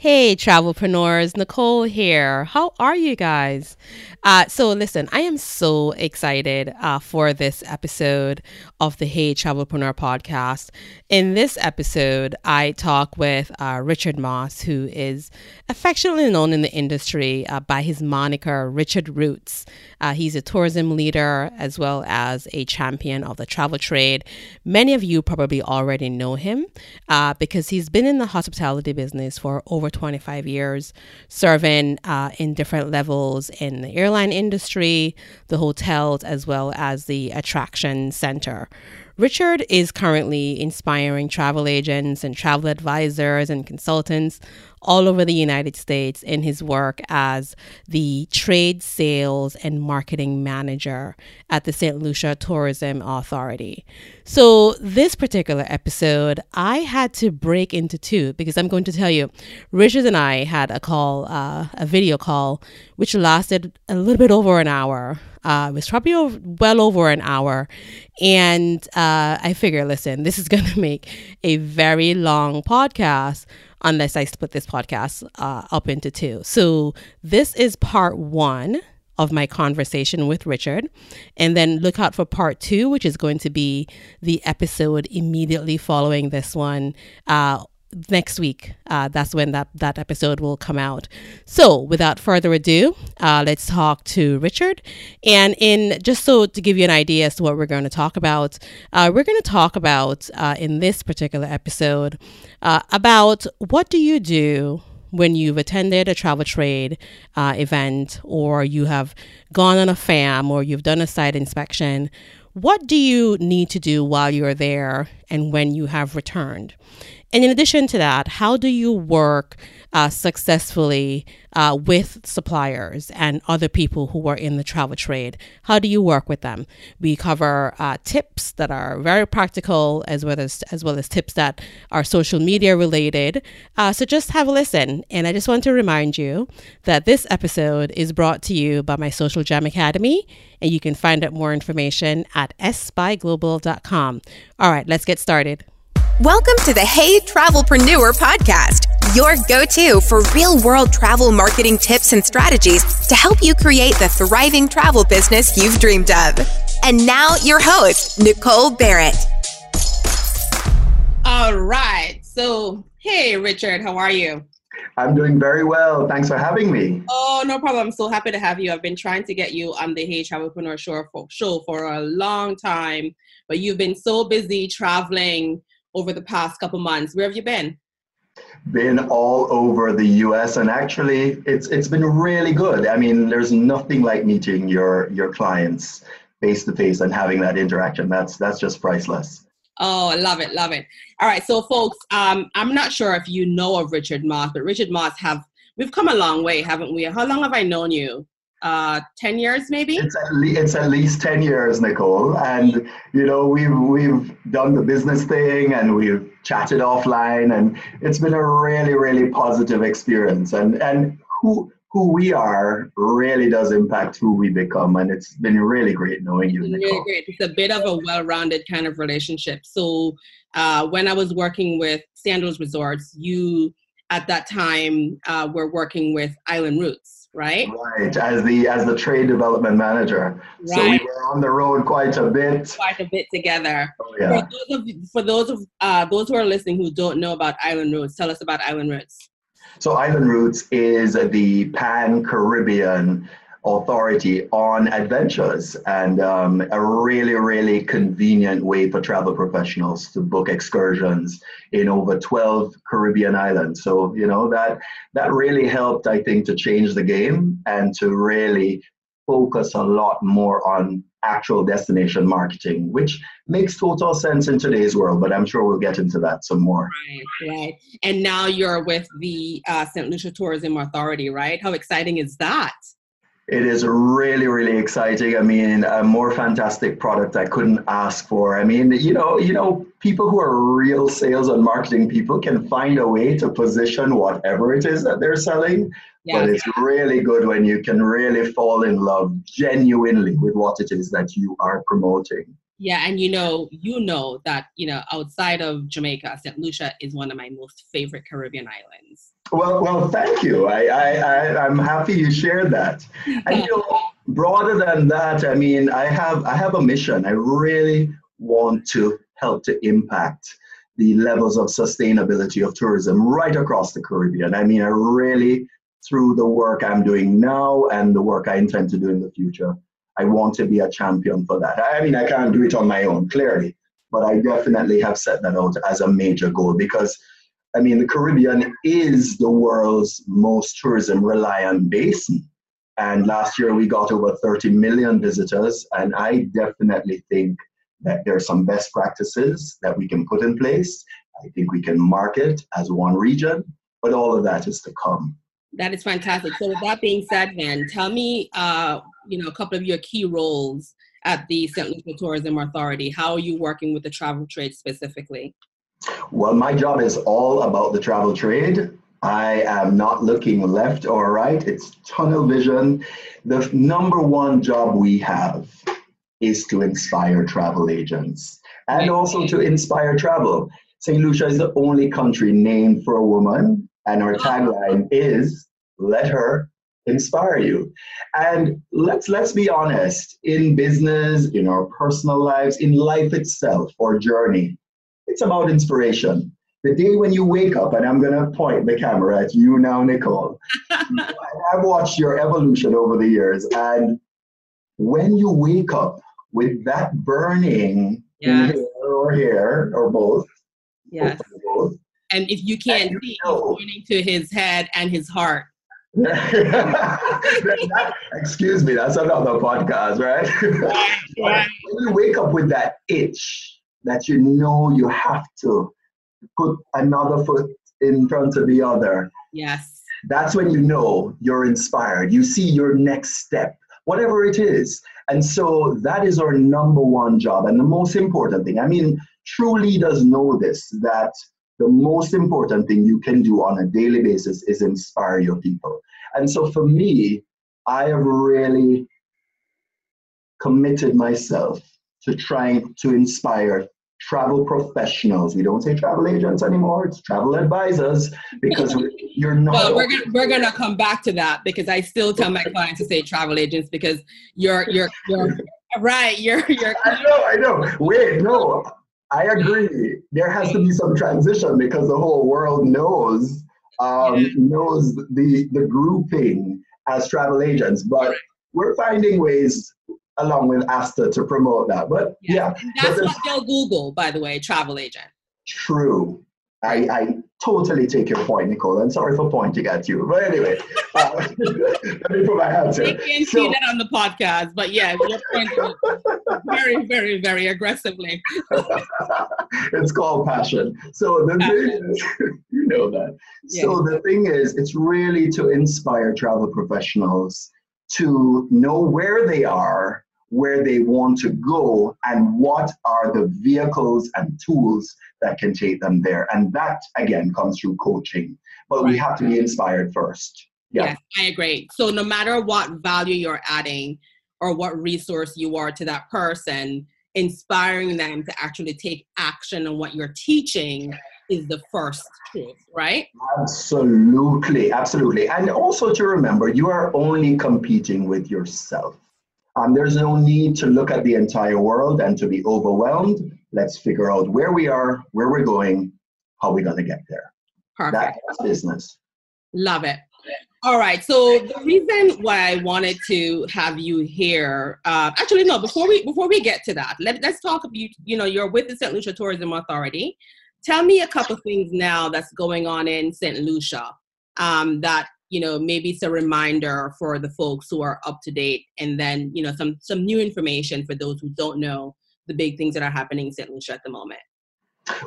Hey, travelpreneurs, Nicole here. How are you guys? Uh, so, listen, I am so excited uh, for this episode of the Hey Travelpreneur podcast. In this episode, I talk with uh, Richard Moss, who is affectionately known in the industry uh, by his moniker Richard Roots. Uh, he's a tourism leader as well as a champion of the travel trade. Many of you probably already know him uh, because he's been in the hospitality business for over 25 years, serving uh, in different levels in the airline industry, the hotels, as well as the attraction center. Richard is currently inspiring travel agents and travel advisors and consultants all over the United States in his work as the trade sales and marketing manager at the St. Lucia Tourism Authority. So, this particular episode, I had to break into two because I'm going to tell you, Richard and I had a call, uh, a video call, which lasted a little bit over an hour. Uh, it was probably over, well over an hour. And uh, I figure, listen, this is going to make a very long podcast unless I split this podcast uh, up into two. So this is part one of my conversation with Richard. And then look out for part two, which is going to be the episode immediately following this one. Uh, next week. Uh, that's when that, that episode will come out. So, without further ado, uh, let's talk to Richard. And in just so to give you an idea as to what we're going to talk about, uh, we're going to talk about uh, in this particular episode uh, about what do you do when you've attended a travel trade uh, event or you have gone on a FAM or you've done a site inspection. What do you need to do while you're there and when you have returned? And in addition to that, how do you work uh, successfully uh, with suppliers and other people who are in the travel trade? How do you work with them? We cover uh, tips that are very practical, as well as as well as tips that are social media related. Uh, so just have a listen. And I just want to remind you that this episode is brought to you by my Social Jam Academy, and you can find out more information at spyglobal.com. All right, let's get started. Welcome to the Hey Travelpreneur podcast, your go to for real world travel marketing tips and strategies to help you create the thriving travel business you've dreamed of. And now, your host, Nicole Barrett. All right. So, hey, Richard, how are you? I'm doing very well. Thanks for having me. Oh, no problem. I'm so happy to have you. I've been trying to get you on the Hey Travelpreneur show for, show for a long time, but you've been so busy traveling over the past couple months. Where have you been? Been all over the US and actually it's it's been really good. I mean, there's nothing like meeting your your clients face to face and having that interaction. That's that's just priceless. Oh, I love it, love it. All right, so folks, um, I'm not sure if you know of Richard Moss, but Richard Moss have we've come a long way, haven't we? How long have I known you? Uh, 10 years maybe? It's at, le- it's at least 10 years nicole. And you know we've we've done the business thing and we've chatted offline and it's been a really really positive experience. And and who who we are really does impact who we become. And it's been really great knowing you Nicole. really great. It's a bit of a well-rounded kind of relationship. So uh, when i was working with sandals resorts you at that time uh, were working with island roots right? Right, as the as the trade development manager. Right. So we were on the road quite a bit. Quite a bit together. Oh, yeah. For those of for those of uh, those who are listening who don't know about Island Roots, tell us about Island Roots. So Island Roots is the Pan Caribbean authority on adventures and um, a really, really convenient way for travel professionals to book excursions in over 12 Caribbean islands. So, you know, that that really helped, I think, to change the game and to really focus a lot more on actual destination marketing, which makes total sense in today's world, but I'm sure we'll get into that some more. Right, right. And now you're with the uh, St. Lucia Tourism Authority, right? How exciting is that? It is really, really exciting. I mean, a more fantastic product I couldn't ask for. I mean, you know, you know, people who are real sales and marketing people can find a way to position whatever it is that they're selling. Yeah, but it's yeah. really good when you can really fall in love genuinely with what it is that you are promoting. Yeah, and you know, you know that you know outside of Jamaica, St. Lucia is one of my most favorite Caribbean islands. Well, well, thank you. I, I, I I'm happy you shared that. And you know, broader than that, I mean, I have I have a mission. I really want to help to impact the levels of sustainability of tourism right across the Caribbean. I mean, I really, through the work I'm doing now and the work I intend to do in the future, I want to be a champion for that. I mean, I can't do it on my own, clearly, but I definitely have set that out as a major goal because, I mean, the Caribbean is the world's most tourism reliant basin. And last year we got over 30 million visitors, and I definitely think that there are some best practices that we can put in place. I think we can market as one region, but all of that is to come. That is fantastic. So, with that being said, then tell me, uh, you know, a couple of your key roles at the St. Lucia Tourism Authority. How are you working with the travel trade specifically? Well, my job is all about the travel trade. I am not looking left or right. It's tunnel vision. The number one job we have is to inspire travel agents and also to inspire travel. St. Lucia is the only country named for a woman, and our ah. tagline is let her inspire you. And let's let's be honest, in business, in our personal lives, in life itself, or journey, it's about inspiration. The day when you wake up, and I'm gonna point the camera at you now, Nicole. I've watched your evolution over the years, and when you wake up with that burning yes. or hair or both. Yes. Both, and if you can't see, know. pointing to his head and his heart. excuse me, that's another podcast, right? right, right. when you wake up with that itch that you know you have to put another foot in front of the other. Yes. That's when you know you're inspired. You see your next step, whatever it is. And so that is our number one job and the most important thing. I mean, true leaders know this that the most important thing you can do on a daily basis is inspire your people. And so for me, I have really committed myself to trying to inspire travel professionals. We don't say travel agents anymore, it's travel advisors because you're not. Well, we're gonna, we're gonna come back to that because I still tell my clients to say travel agents because you're you're you're right. You're you're. I know, I know. Wait, no, I agree. There has to be some transition because the whole world knows um, knows the the grouping as travel agents, but we're finding ways along with Asta to promote that. But yeah, yeah. that's what they'll Google, by the way, travel agent. True. I, I totally take your point, Nicole. I'm sorry for pointing at you. But anyway, uh, let me put my hands. You can so, see that on the podcast, but yeah, very, very, very aggressively. it's called passion. So the thing is, you know that. Yeah. So the thing is, it's really to inspire travel professionals to know where they are where they want to go and what are the vehicles and tools that can take them there. And that again comes through coaching. But right. we have to be inspired first. Yeah. Yes, I agree. So no matter what value you're adding or what resource you are to that person, inspiring them to actually take action on what you're teaching is the first truth, right? Absolutely, absolutely. And also to remember, you are only competing with yourself. Um, there's no need to look at the entire world and to be overwhelmed. Let's figure out where we are, where we're going, how we're going to get there. Perfect. That's business. Love it. All right. So the reason why I wanted to have you here, uh, actually, no. Before we before we get to that, let, let's talk. About you you know, you're with the St. Lucia Tourism Authority. Tell me a couple things now that's going on in St. Lucia um, that you know maybe it's a reminder for the folks who are up to date and then you know some some new information for those who don't know the big things that are happening in st lucia at the moment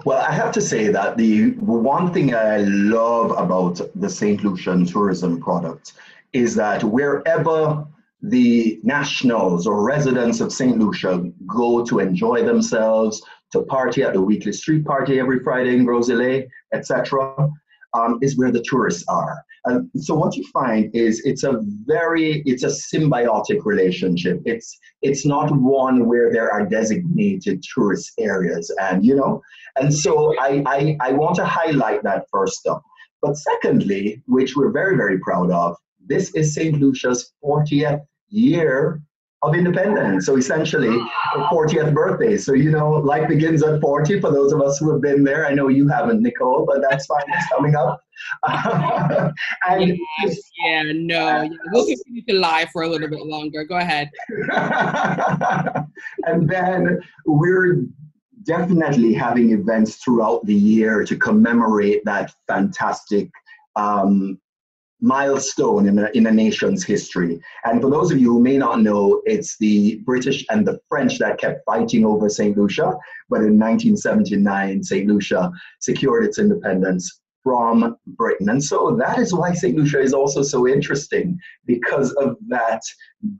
well i have to say that the one thing i love about the st lucian tourism product is that wherever the nationals or residents of st lucia go to enjoy themselves to party at the weekly street party every friday in Gros Islet etc um, is where the tourists are and so what you find is it's a very it's a symbiotic relationship. It's it's not one where there are designated tourist areas, and you know, and so I I, I want to highlight that first up. But secondly, which we're very, very proud of, this is St. Lucia's 40th year of independence. So essentially, the 40th birthday. So, you know, life begins at 40 for those of us who have been there. I know you haven't, Nicole, but that's fine. It's coming up. and yes, yeah, no, yeah. we'll continue to lie for a little bit longer. Go ahead. and then we're definitely having events throughout the year to commemorate that fantastic um, milestone in a, in a nation's history. And for those of you who may not know, it's the British and the French that kept fighting over St. Lucia. But in 1979, St. Lucia secured its independence from Britain. And so that is why St. Lucia is also so interesting because of that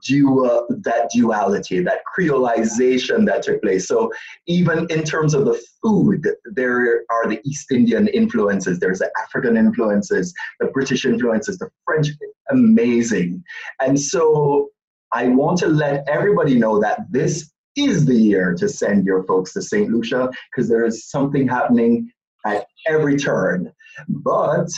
dual, that duality, that creolization that took place. So even in terms of the food, there are the East Indian influences, there's the African influences, the British influences, the French, amazing. And so I want to let everybody know that this is the year to send your folks to St. Lucia because there is something happening at every turn. But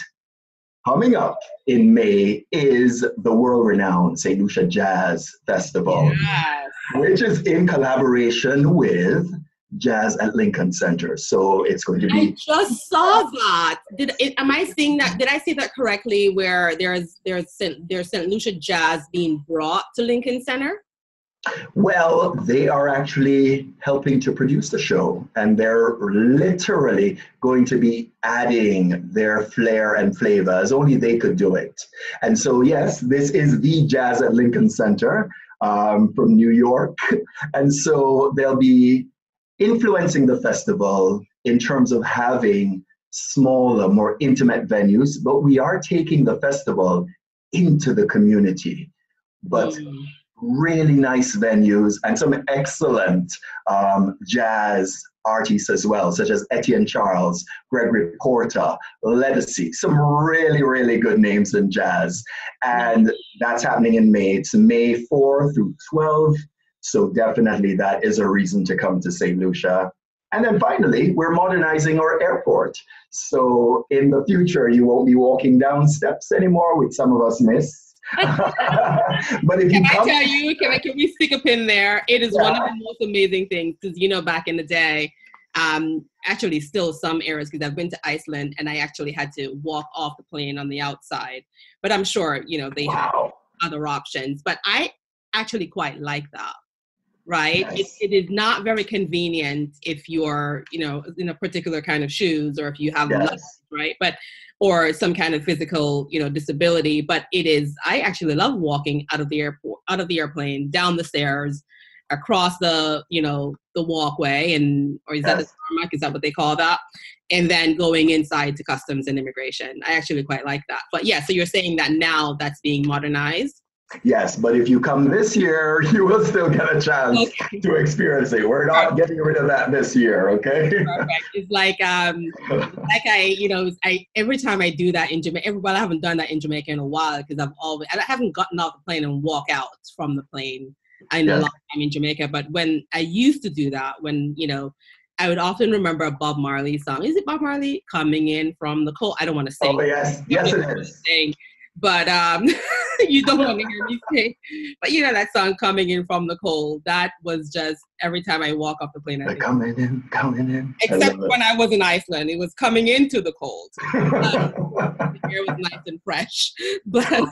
coming up in May is the world renowned St. Lucia Jazz Festival, yes. which is in collaboration with Jazz at Lincoln Center. So it's going to be. I just saw that. Did am I seeing that? Did I say that correctly? Where there's there's there's St. Lucia Jazz being brought to Lincoln Center. Well, they are actually helping to produce the show, and they're literally going to be adding their flair and flavor as only they could do it. And so, yes, this is the Jazz at Lincoln Center um, from New York. And so they'll be influencing the festival in terms of having smaller, more intimate venues, but we are taking the festival into the community. But mm really nice venues and some excellent um, jazz artists as well, such as Etienne Charles, Gregory Porter, Ledisi, some really, really good names in jazz. And that's happening in May. It's May 4 through 12. So definitely that is a reason to come to St. Lucia. And then finally, we're modernizing our airport. So in the future, you won't be walking down steps anymore, which some of us miss but if can you come- I tell you, can I can we stick a pin there? It is yeah. one of the most amazing things because you know back in the day, um, actually still some areas because I've been to Iceland and I actually had to walk off the plane on the outside. But I'm sure you know they wow. have other options. But I actually quite like that. Right, it, it is not very convenient if you're, you know, in a particular kind of shoes or if you have yes. right. But or some kind of physical you know disability but it is i actually love walking out of the airport out of the airplane down the stairs across the you know the walkway and or is yes. that the tarmac? Is that what they call that? And then going inside to customs and immigration. I actually quite like that. But yeah so you're saying that now that's being modernized Yes, but if you come this year, you will still get a chance okay. to experience it. We're not getting rid of that this year, okay? Perfect. It's like um like I, you know, I every time I do that in Jamaica, well, I haven't done that in Jamaica in a while because I've always I haven't gotten off the plane and walk out from the plane in yes. a long time in Jamaica. But when I used to do that, when you know, I would often remember a Bob Marley song. Is it Bob Marley coming in from the cold? I don't want to say. Oh yes, yes it is. Saying, but um, you don't want to hear me say. But you know that song "Coming In from the Cold." That was just every time I walk off the plane. I coming in, coming in. Except I when I was in Iceland, it was coming into the cold. Um, the air was nice and fresh, but.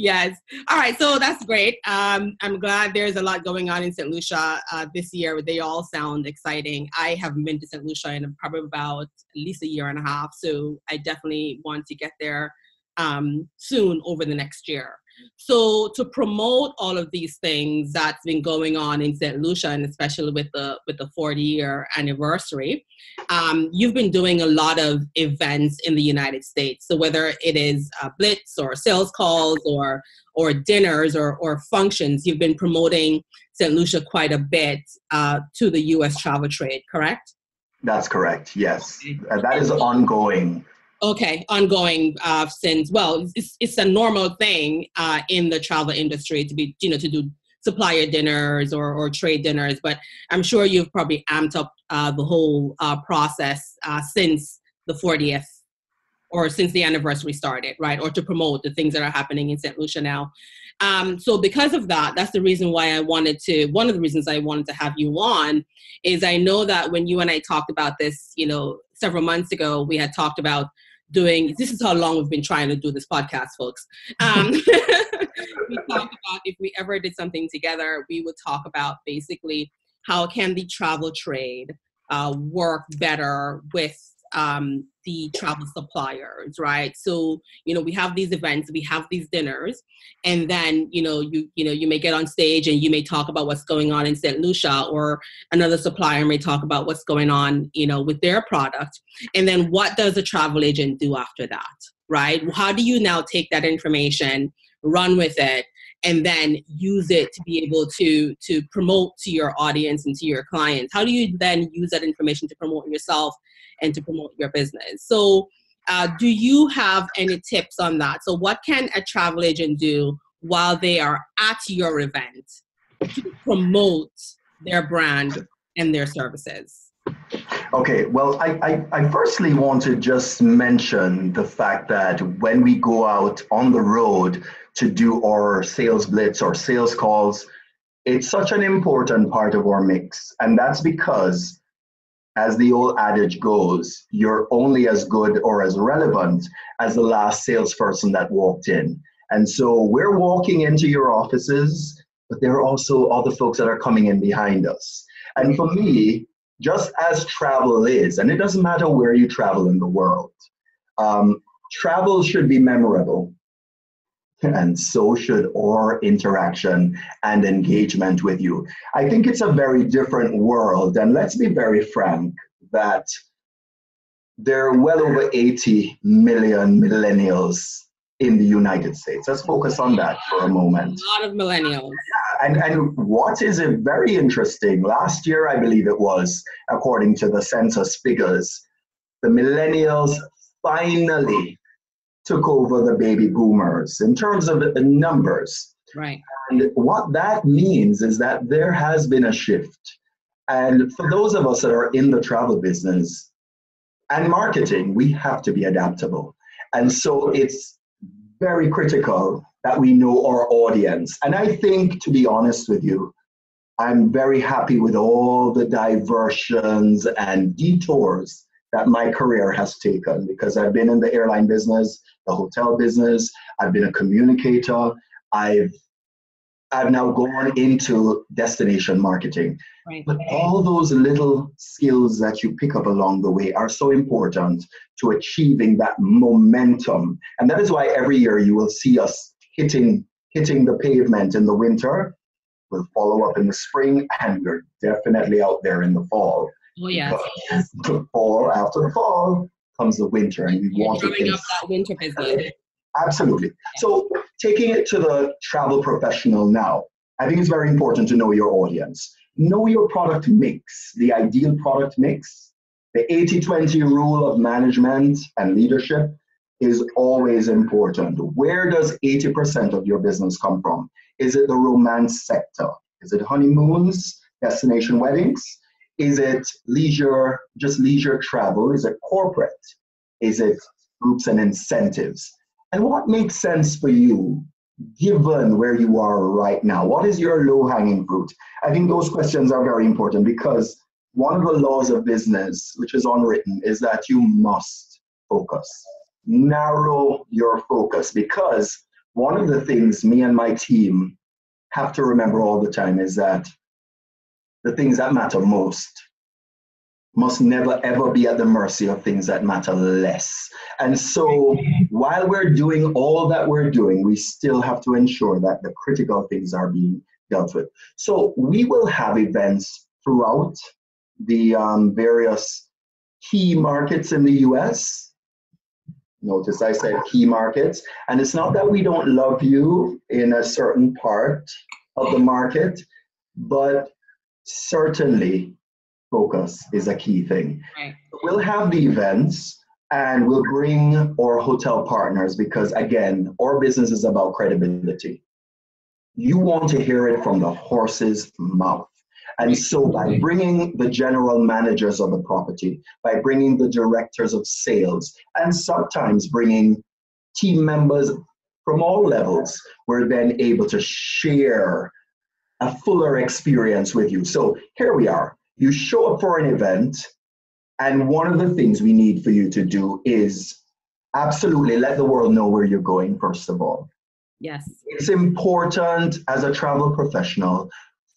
Yes. All right. So that's great. Um, I'm glad there's a lot going on in St. Lucia uh, this year. They all sound exciting. I haven't been to St. Lucia in probably about at least a year and a half. So I definitely want to get there um, soon over the next year. So to promote all of these things that's been going on in St. Lucia, and especially with the with the 40 year anniversary, um, you've been doing a lot of events in the United States. So whether it is a blitz or sales calls or or dinners or or functions, you've been promoting St. Lucia quite a bit uh, to the U.S. travel trade. Correct? That's correct. Yes, uh, that is ongoing okay ongoing uh, since well it's, it's a normal thing uh, in the travel industry to be you know to do supplier dinners or, or trade dinners but i'm sure you've probably amped up uh, the whole uh, process uh, since the 40th or since the anniversary started, right? Or to promote the things that are happening in St. Lucia now. Um, so because of that, that's the reason why I wanted to, one of the reasons I wanted to have you on is I know that when you and I talked about this, you know, several months ago, we had talked about doing, this is how long we've been trying to do this podcast, folks. Um, we talked about if we ever did something together, we would talk about basically how can the travel trade uh, work better with um, the travel suppliers, right? So you know we have these events, we have these dinners, and then you know you you know you may get on stage and you may talk about what's going on in St. Lucia, or another supplier may talk about what's going on you know with their product, and then what does a travel agent do after that, right? How do you now take that information, run with it, and then use it to be able to to promote to your audience and to your clients how do you then use that information to promote yourself and to promote your business. So uh, do you have any tips on that? So what can a travel agent do while they are at your event to promote their brand and their services? Okay, well, I, I, I, firstly want to just mention the fact that when we go out on the road to do our sales blitz or sales calls, it's such an important part of our mix. And that's because, as the old adage goes, you're only as good or as relevant as the last salesperson that walked in. And so we're walking into your offices, but there are also other folks that are coming in behind us. And for me, just as travel is, and it doesn't matter where you travel in the world, um, travel should be memorable and so should our interaction and engagement with you. I think it's a very different world, and let's be very frank that there are well over 80 million millennials in the United States. Let's focus on that for a moment. A lot of millennials. And, and what is it very interesting, last year, I believe it was, according to the census figures, the millennials finally took over the baby boomers in terms of numbers. Right. And what that means is that there has been a shift. And for those of us that are in the travel business and marketing, we have to be adaptable. And so it's very critical that we know our audience. And I think, to be honest with you, I'm very happy with all the diversions and detours that my career has taken because I've been in the airline business, the hotel business, I've been a communicator, I've I've now gone into destination marketing. Right. But all those little skills that you pick up along the way are so important to achieving that momentum. And that is why every year you will see us hitting hitting the pavement in the winter. We'll follow up in the spring, and we're definitely out there in the fall. Oh yeah. The fall after the fall comes the winter, and we want to up that winter business. Absolutely. So taking it to the travel professional now, I think it's very important to know your audience. Know your product mix, the ideal product mix. The 80-20 rule of management and leadership is always important. Where does 80% of your business come from? Is it the romance sector? Is it honeymoons, destination weddings? Is it leisure, just leisure travel? Is it corporate? Is it groups and incentives? And what makes sense for you given where you are right now? What is your low hanging fruit? I think those questions are very important because one of the laws of business, which is unwritten, is that you must focus. Narrow your focus because one of the things me and my team have to remember all the time is that the things that matter most must never ever be at the mercy of things that matter less. And so while we're doing all that we're doing, we still have to ensure that the critical things are being dealt with. So we will have events throughout the um, various key markets in the US. Notice I said key markets. And it's not that we don't love you in a certain part of the market, but certainly focus is a key thing. Right. We'll have the events and we'll bring our hotel partners because, again, our business is about credibility. You want to hear it from the horse's mouth. And so, by bringing the general managers of the property, by bringing the directors of sales, and sometimes bringing team members from all levels, we're then able to share a fuller experience with you. So, here we are. You show up for an event, and one of the things we need for you to do is absolutely let the world know where you're going, first of all. Yes. It's important as a travel professional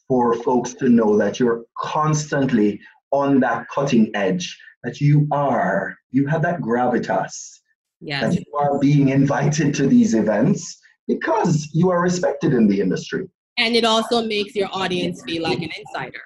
for folks to know that you're constantly on that cutting edge, that you are, you have that gravitas. Yes. That you are being invited to these events because you are respected in the industry. And it also makes your audience feel like an insider.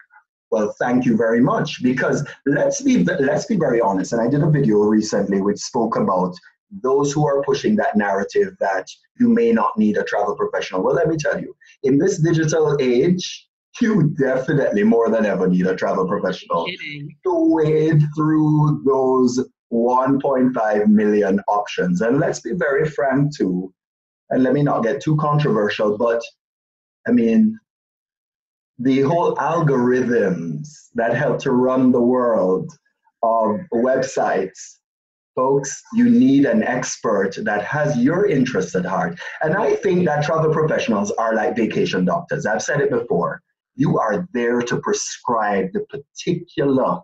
Well, thank you very much. Because let's be let's be very honest. And I did a video recently which spoke about those who are pushing that narrative that you may not need a travel professional. Well, let me tell you, in this digital age, you definitely more than ever need a travel professional to wade through those 1.5 million options. And let's be very frank too, and let me not get too controversial, but I mean, the whole algorithms that help to run the world of websites folks, you need an expert that has your interests at heart. And I think that travel professionals are like vacation doctors. I've said it before. You are there to prescribe the particular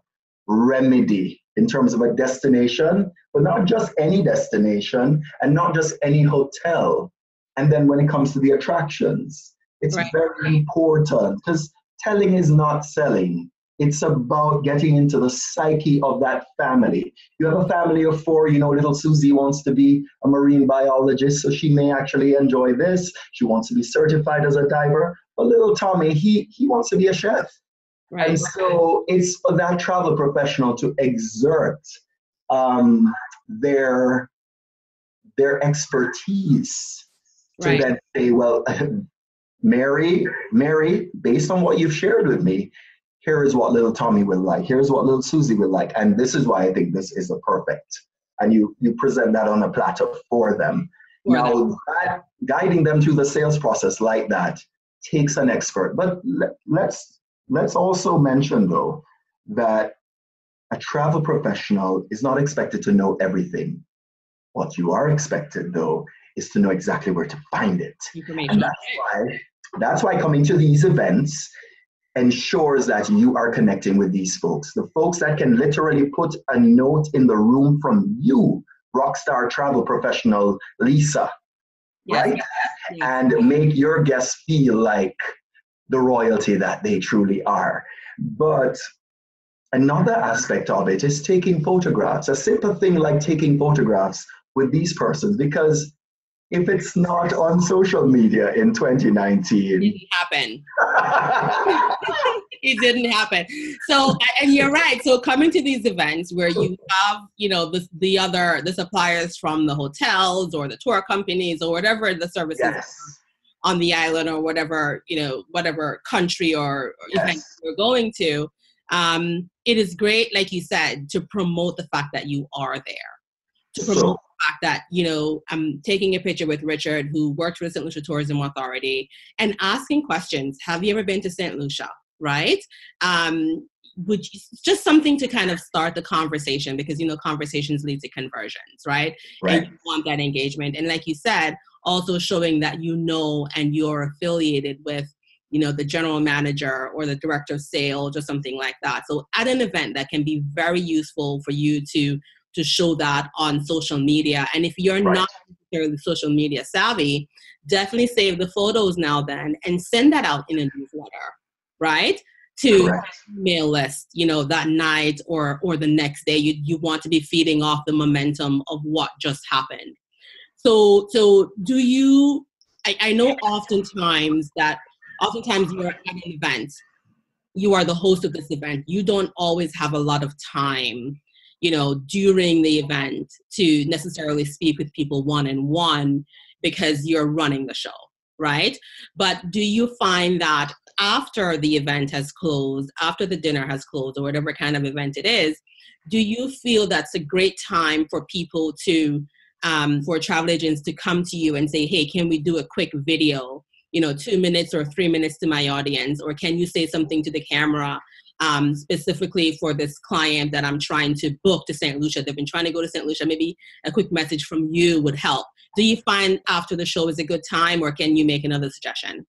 remedy in terms of a destination, but not just any destination and not just any hotel. And then when it comes to the attractions, it's right. very important because telling is not selling. It's about getting into the psyche of that family. You have a family of four, you know, little Susie wants to be a marine biologist, so she may actually enjoy this. She wants to be certified as a diver. But little Tommy, he, he wants to be a chef. Right. And so it's for that travel professional to exert um, their their expertise right. to then say, well, Mary, Mary, based on what you've shared with me, here is what little Tommy will like, here's what little Susie will like, and this is why I think this is a perfect. And you you present that on a platter for them. For now, them. That, guiding them through the sales process like that takes an expert. But let, let's let's also mention though that a travel professional is not expected to know everything. What you are expected though is to know exactly where to find it. And that's why that's why coming to these events ensures that you are connecting with these folks. The folks that can literally put a note in the room from you, rockstar travel professional Lisa, yes. right? Yes. And make your guests feel like the royalty that they truly are. But another aspect of it is taking photographs, a simple thing like taking photographs with these persons, because if it's not on social media in 2019. It didn't happen. it didn't happen. So, and you're right. So, coming to these events where you have, you know, the, the other, the suppliers from the hotels or the tour companies or whatever the services yes. on the island or whatever, you know, whatever country or, or yes. event you're going to, um, it is great, like you said, to promote the fact that you are there. To promote so, fact that, you know, I'm taking a picture with Richard, who worked for the St. Lucia Tourism Authority, and asking questions. Have you ever been to St. Lucia? Right? Um, would you, just something to kind of start the conversation because you know conversations lead to conversions, right? Right. And you want that engagement, and like you said, also showing that you know and you're affiliated with you know the general manager or the director of sales or something like that so at an event that can be very useful for you to to show that on social media. And if you're right. not necessarily social media savvy, definitely save the photos now then and send that out in a newsletter, right? To Correct. email list, you know, that night or or the next day. You you want to be feeding off the momentum of what just happened. So so do you I, I know oftentimes that oftentimes you're at an event, you are the host of this event. You don't always have a lot of time you know, during the event to necessarily speak with people one on one because you're running the show, right? But do you find that after the event has closed, after the dinner has closed, or whatever kind of event it is, do you feel that's a great time for people to, um, for travel agents to come to you and say, hey, can we do a quick video you know, two minutes or three minutes to my audience? Or can you say something to the camera um, specifically for this client that I'm trying to book to St. Lucia? They've been trying to go to St. Lucia. Maybe a quick message from you would help. Do you find after the show is a good time, or can you make another suggestion?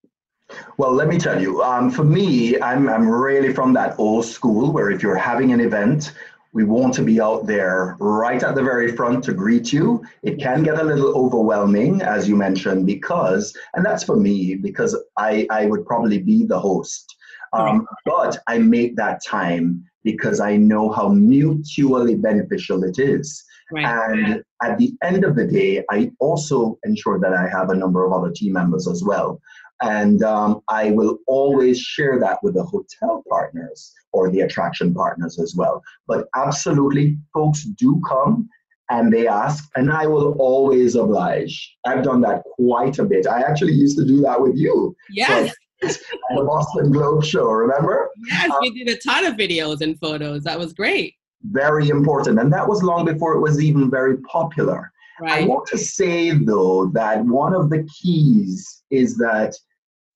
Well, let me tell you, um, for me, I'm, I'm really from that old school where if you're having an event, we want to be out there right at the very front to greet you. It can get a little overwhelming, as you mentioned, because, and that's for me, because I, I would probably be the host. Um, but I make that time because I know how mutually beneficial it is. Right. And at the end of the day, I also ensure that I have a number of other team members as well. And um, I will always share that with the hotel partners or the attraction partners as well. But absolutely, folks do come and they ask, and I will always oblige. I've done that quite a bit. I actually used to do that with you. Yes. the Boston Globe show, remember? Yes, um, we did a ton of videos and photos. That was great. Very important. And that was long before it was even very popular. Right. I want to say, though, that one of the keys is that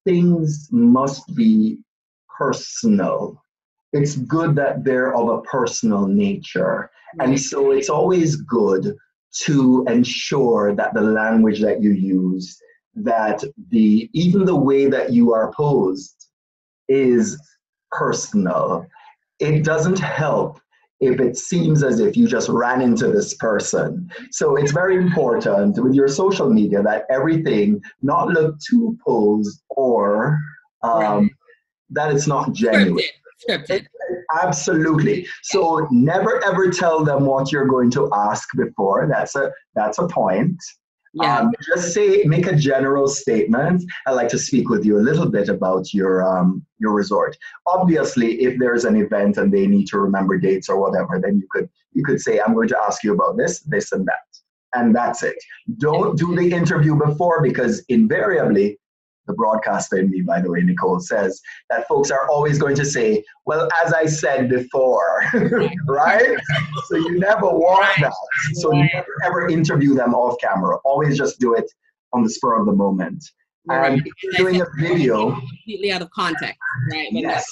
things must be personal. It's good that they're of a personal nature. And so it's always good to ensure that the language that you use, that the even the way that you are posed is personal. It doesn't help if it seems as if you just ran into this person. So it's very important with your social media that everything not look too posed or um, right. that it's not genuine. Scripted. Scripted. Absolutely. So never ever tell them what you're going to ask before. That's a that's a point. Yeah. Um, just say, make a general statement. I'd like to speak with you a little bit about your um, your resort. Obviously, if there's an event and they need to remember dates or whatever, then you could you could say, I'm going to ask you about this, this, and that, and that's it. Don't do the interview before because invariably the broadcaster in me, by the way, Nicole, says that folks are always going to say, well, as I said before, right? so you never want that. So you never ever interview them off camera. Always just do it on the spur of the moment. And if you're doing a video, completely out of context, right? yes.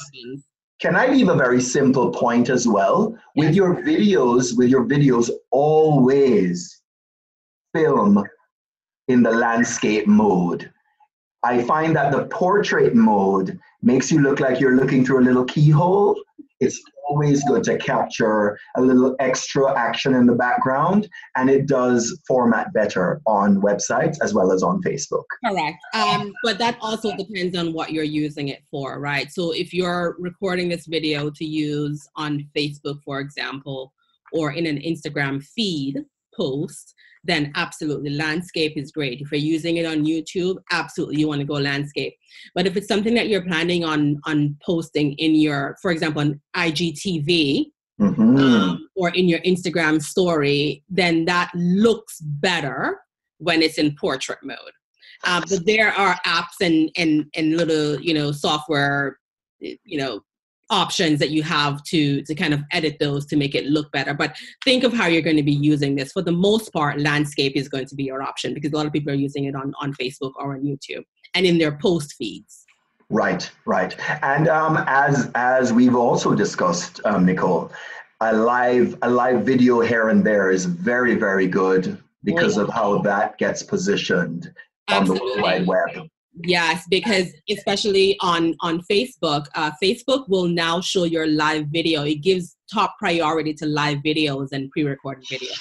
Can I leave a very simple point as well? With your videos, with your videos, always film in the landscape mode I find that the portrait mode makes you look like you're looking through a little keyhole. It's always good to capture a little extra action in the background, and it does format better on websites as well as on Facebook. Correct. Um, but that also depends on what you're using it for, right? So if you're recording this video to use on Facebook, for example, or in an Instagram feed post, then absolutely landscape is great. If you're using it on YouTube, absolutely you want to go landscape. But if it's something that you're planning on on posting in your, for example, on IGTV, mm-hmm. um, or in your Instagram story, then that looks better when it's in portrait mode. Uh, but there are apps and and and little you know software you know options that you have to to kind of edit those to make it look better but think of how you're going to be using this for the most part landscape is going to be your option because a lot of people are using it on on facebook or on youtube and in their post feeds right right and um, as as we've also discussed um, nicole a live a live video here and there is very very good because oh, yeah. of how that gets positioned Absolutely. on the World Wide Web. Yes, because especially on on Facebook, uh, Facebook will now show your live video. It gives top priority to live videos and pre-recorded videos.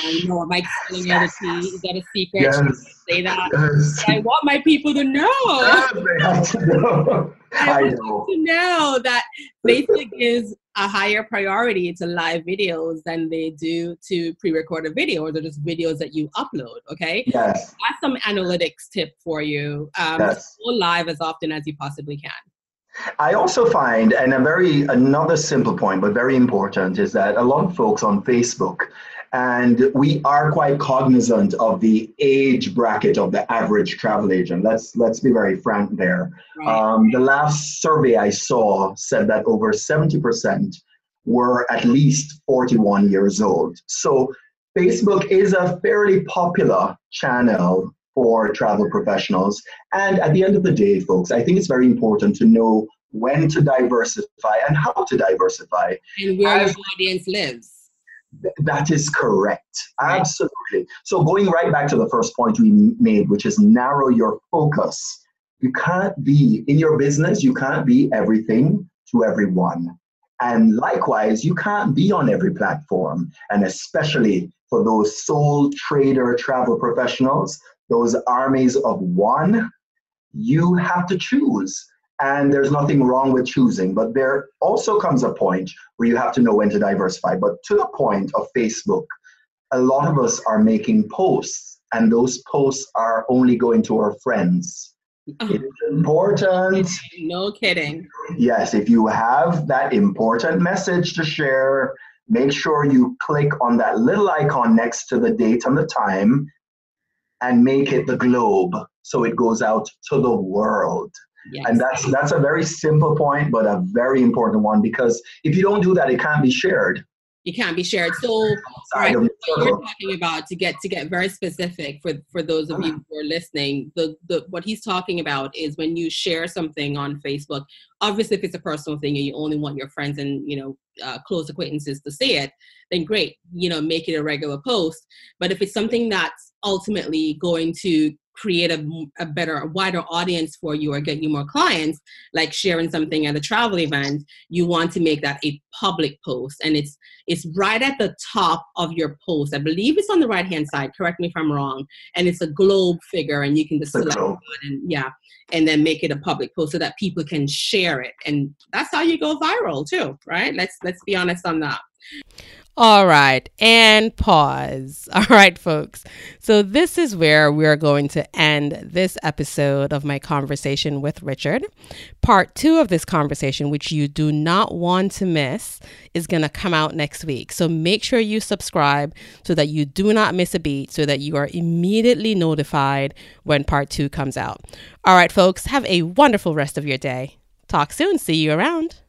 I know, am I telling you the tea? Is that a secret? Yes. Say that. Yes. I want my people to know. Yes, they have to know. I, I know. to know that Facebook gives a higher priority to live videos than they do to pre-recorded videos or just videos that you upload. Okay. Yes. That's some analytics tip for you. Um, yes. Go live as often as you possibly can. I also find, and a very another simple point, but very important, is that a lot of folks on Facebook and we are quite cognizant of the age bracket of the average travel agent. Let's let's be very frank there. Right. Um, the last survey I saw said that over 70% were at least 41 years old. So Facebook is a fairly popular channel for travel professionals. And at the end of the day, folks, I think it's very important to know when to diversify and how to diversify. And where your audience lives. That is correct. Right. Absolutely. So going right back to the first point we made, which is narrow your focus. You can't be in your business, you can't be everything to everyone. And likewise, you can't be on every platform. And especially for those sole trader travel professionals, those armies of one, you have to choose. And there's nothing wrong with choosing, but there also comes a point where you have to know when to diversify. But to the point of Facebook, a lot of us are making posts, and those posts are only going to our friends. Oh. It's important. No kidding. Yes, if you have that important message to share, make sure you click on that little icon next to the date and the time and make it the globe so it goes out to the world. Yes. And that's that's a very simple point, but a very important one because if you don't do that, it can't be shared it can't be shared. So, right, what you're talking about to get to get very specific for for those of you who are listening, the the what he's talking about is when you share something on Facebook. Obviously, if it's a personal thing and you only want your friends and you know uh, close acquaintances to see it, then great. You know, make it a regular post. But if it's something that's ultimately going to create a, a better, a wider audience for you or get you more clients, like sharing something at a travel event, you want to make that a public post. And it's it's right at the top of your post. I believe it's on the right hand side. Correct me if I'm wrong. And it's a globe figure, and you can just select one and yeah, and then make it a public post so that people can share it. And that's how you go viral too, right? Let's let's be honest on that. All right, and pause. All right, folks. So, this is where we are going to end this episode of my conversation with Richard. Part two of this conversation, which you do not want to miss, is going to come out next week. So, make sure you subscribe so that you do not miss a beat, so that you are immediately notified when part two comes out. All right, folks, have a wonderful rest of your day. Talk soon. See you around.